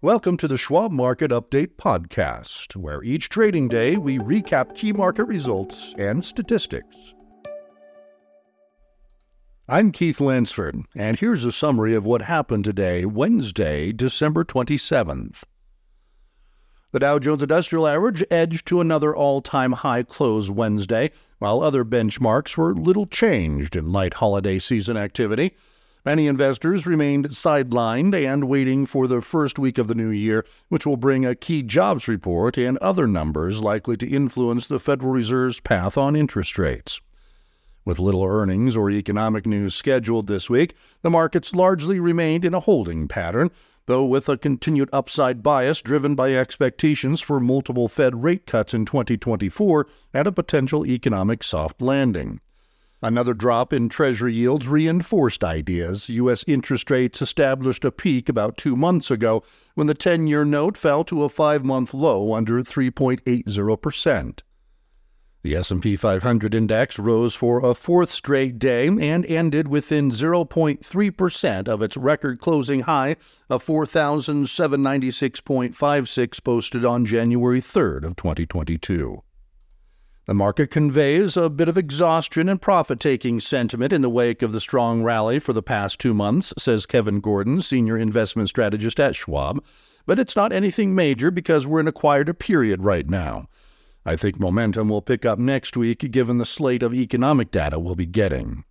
Welcome to the Schwab Market Update podcast, where each trading day we recap key market results and statistics. I'm Keith Lansford, and here's a summary of what happened today, Wednesday, December 27th. The Dow Jones Industrial Average edged to another all time high close Wednesday, while other benchmarks were little changed in light holiday season activity. Many investors remained sidelined and waiting for the first week of the new year, which will bring a key jobs report and other numbers likely to influence the Federal Reserve's path on interest rates. With little earnings or economic news scheduled this week, the markets largely remained in a holding pattern, though with a continued upside bias driven by expectations for multiple Fed rate cuts in 2024 and a potential economic soft landing. Another drop in Treasury yields reinforced ideas. U.S. interest rates established a peak about two months ago when the 10 year note fell to a five month low under 3.80%. The S&P 500 index rose for a fourth straight day and ended within 0.3% of its record closing high of 4796.56 posted on January 3rd of 2022. The market conveys a bit of exhaustion and profit taking sentiment in the wake of the strong rally for the past two months, says Kevin Gordon, senior investment strategist at Schwab. But it's not anything major because we're in a quieter period right now. I think momentum will pick up next week given the slate of economic data we'll be getting.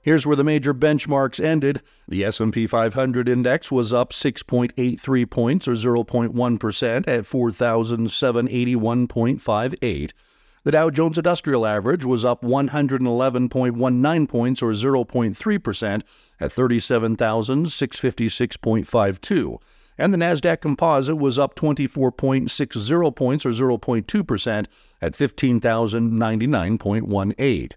Here's where the major benchmarks ended. The S&P 500 index was up 6.83 points or 0.1% at 4781.58. The Dow Jones Industrial Average was up 111.19 points or 0.3% at 37,656.52. And the Nasdaq Composite was up 24.60 points or 0.2% at 15,099.18.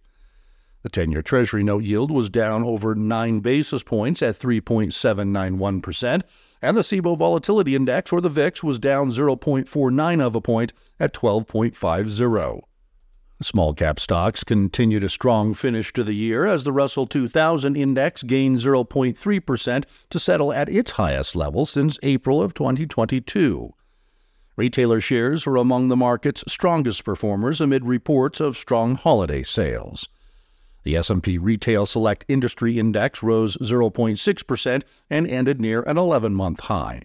The 10 year Treasury note yield was down over 9 basis points at 3.791%, and the Cboe Volatility Index, or the VIX, was down 0.49 of a point at 12.50. Small cap stocks continued a strong finish to the year as the Russell 2000 index gained 0.3% to settle at its highest level since April of 2022. Retailer shares were among the market's strongest performers amid reports of strong holiday sales. The S&P Retail Select Industry Index rose 0.6% and ended near an 11-month high.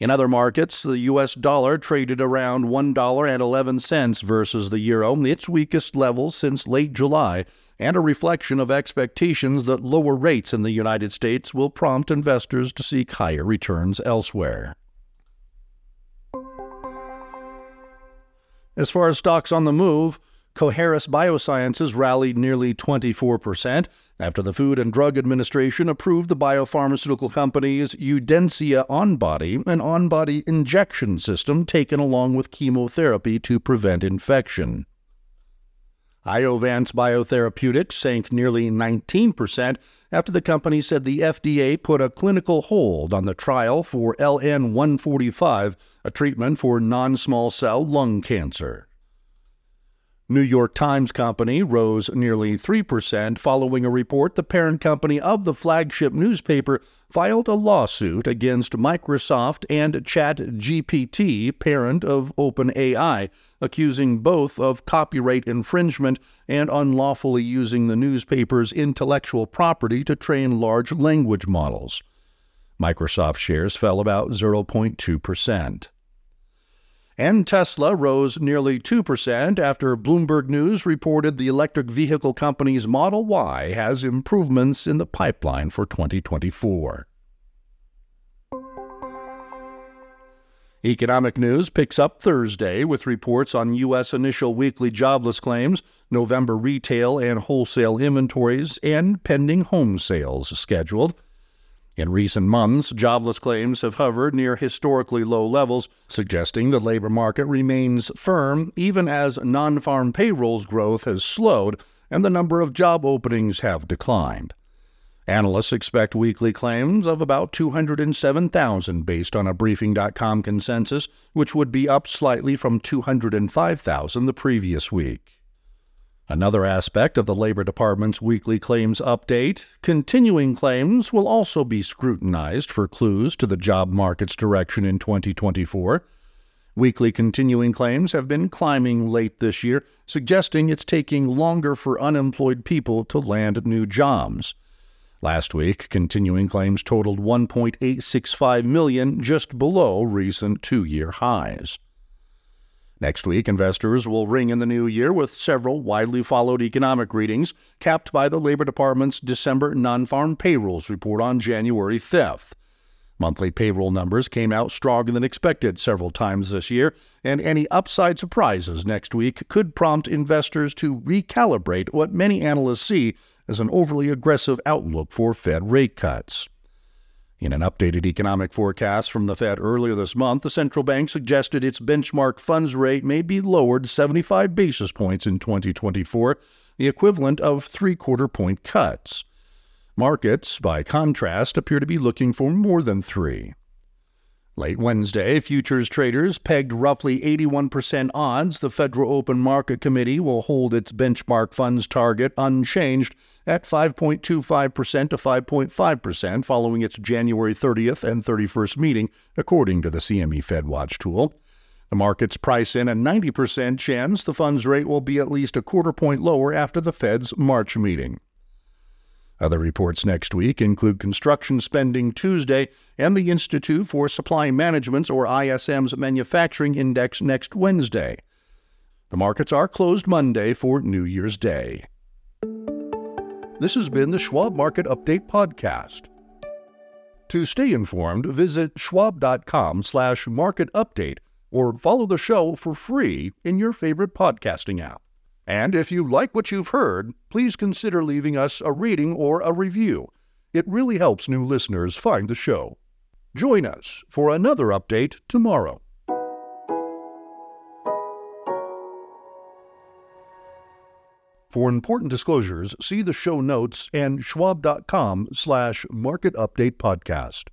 In other markets, the US dollar traded around $1.11 versus the euro, its weakest level since late July, and a reflection of expectations that lower rates in the United States will prompt investors to seek higher returns elsewhere. As far as stocks on the move, Coherus Biosciences rallied nearly 24% after the Food and Drug Administration approved the biopharmaceutical company's Udenyca On-Body, an on-body injection system taken along with chemotherapy to prevent infection. Iovance Biotherapeutics sank nearly 19% after the company said the FDA put a clinical hold on the trial for LN145, a treatment for non small cell lung cancer. New York Times Company rose nearly 3% following a report the parent company of the flagship newspaper filed a lawsuit against Microsoft and ChatGPT, parent of OpenAI, accusing both of copyright infringement and unlawfully using the newspaper's intellectual property to train large language models. Microsoft shares fell about 0.2% and Tesla rose nearly 2% after Bloomberg News reported the electric vehicle company's Model Y has improvements in the pipeline for 2024. Economic news picks up Thursday with reports on U.S. initial weekly jobless claims, November retail and wholesale inventories, and pending home sales scheduled. In recent months, jobless claims have hovered near historically low levels, suggesting the labor market remains firm even as non farm payrolls growth has slowed and the number of job openings have declined. Analysts expect weekly claims of about 207,000 based on a Briefing.com consensus, which would be up slightly from 205,000 the previous week. Another aspect of the Labor Department's weekly claims update continuing claims will also be scrutinized for clues to the job market's direction in 2024. Weekly continuing claims have been climbing late this year, suggesting it's taking longer for unemployed people to land new jobs. Last week, continuing claims totaled 1.865 million, just below recent two-year highs. Next week, investors will ring in the new year with several widely followed economic readings, capped by the Labor Department's December non farm payrolls report on January 5th. Monthly payroll numbers came out stronger than expected several times this year, and any upside surprises next week could prompt investors to recalibrate what many analysts see as an overly aggressive outlook for Fed rate cuts. In an updated economic forecast from the Fed earlier this month, the central bank suggested its benchmark funds rate may be lowered 75 basis points in 2024, the equivalent of three quarter point cuts. Markets, by contrast, appear to be looking for more than three. Late Wednesday, futures traders pegged roughly 81% odds the Federal Open Market Committee will hold its benchmark funds target unchanged at 5.25% to 5.5% following its January 30th and 31st meeting, according to the CME FedWatch tool. The markets price in a 90% chance the funds rate will be at least a quarter point lower after the Fed's March meeting. Other reports next week include construction spending Tuesday and the Institute for Supply Management's or ISM's manufacturing index next Wednesday. The markets are closed Monday for New Year's Day. This has been the Schwab Market Update podcast. To stay informed, visit schwab.com/market update or follow the show for free in your favorite podcasting app. And if you like what you've heard, please consider leaving us a rating or a review. It really helps new listeners find the show. Join us for another update tomorrow. For important disclosures, see the show notes and schwab.com slash market update podcast.